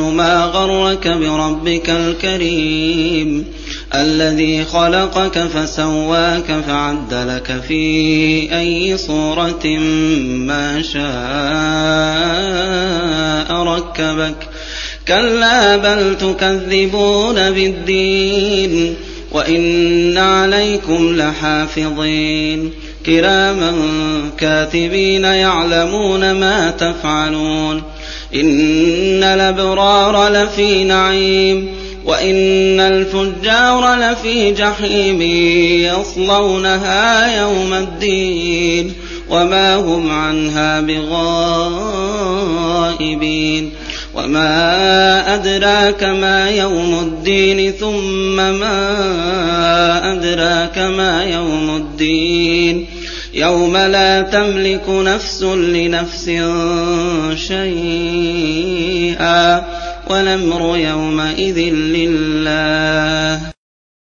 ما غرك بربك الكريم الذي خلقك فسواك فعدلك في أي صورة ما شاء ركبك كلا بل تكذبون بالدين وإن عليكم لحافظين كراما كاتبين يعلمون ما تفعلون إن الأبرار لفي نعيم وإن الفجار لفي جحيم يصلونها يوم الدين وما هم عنها بغائبين وما أدراك ما يوم الدين ثم ما أدراك ما يوم الدين يوم لا تملك نفس لنفس شيئا والأمر يومئذ لله.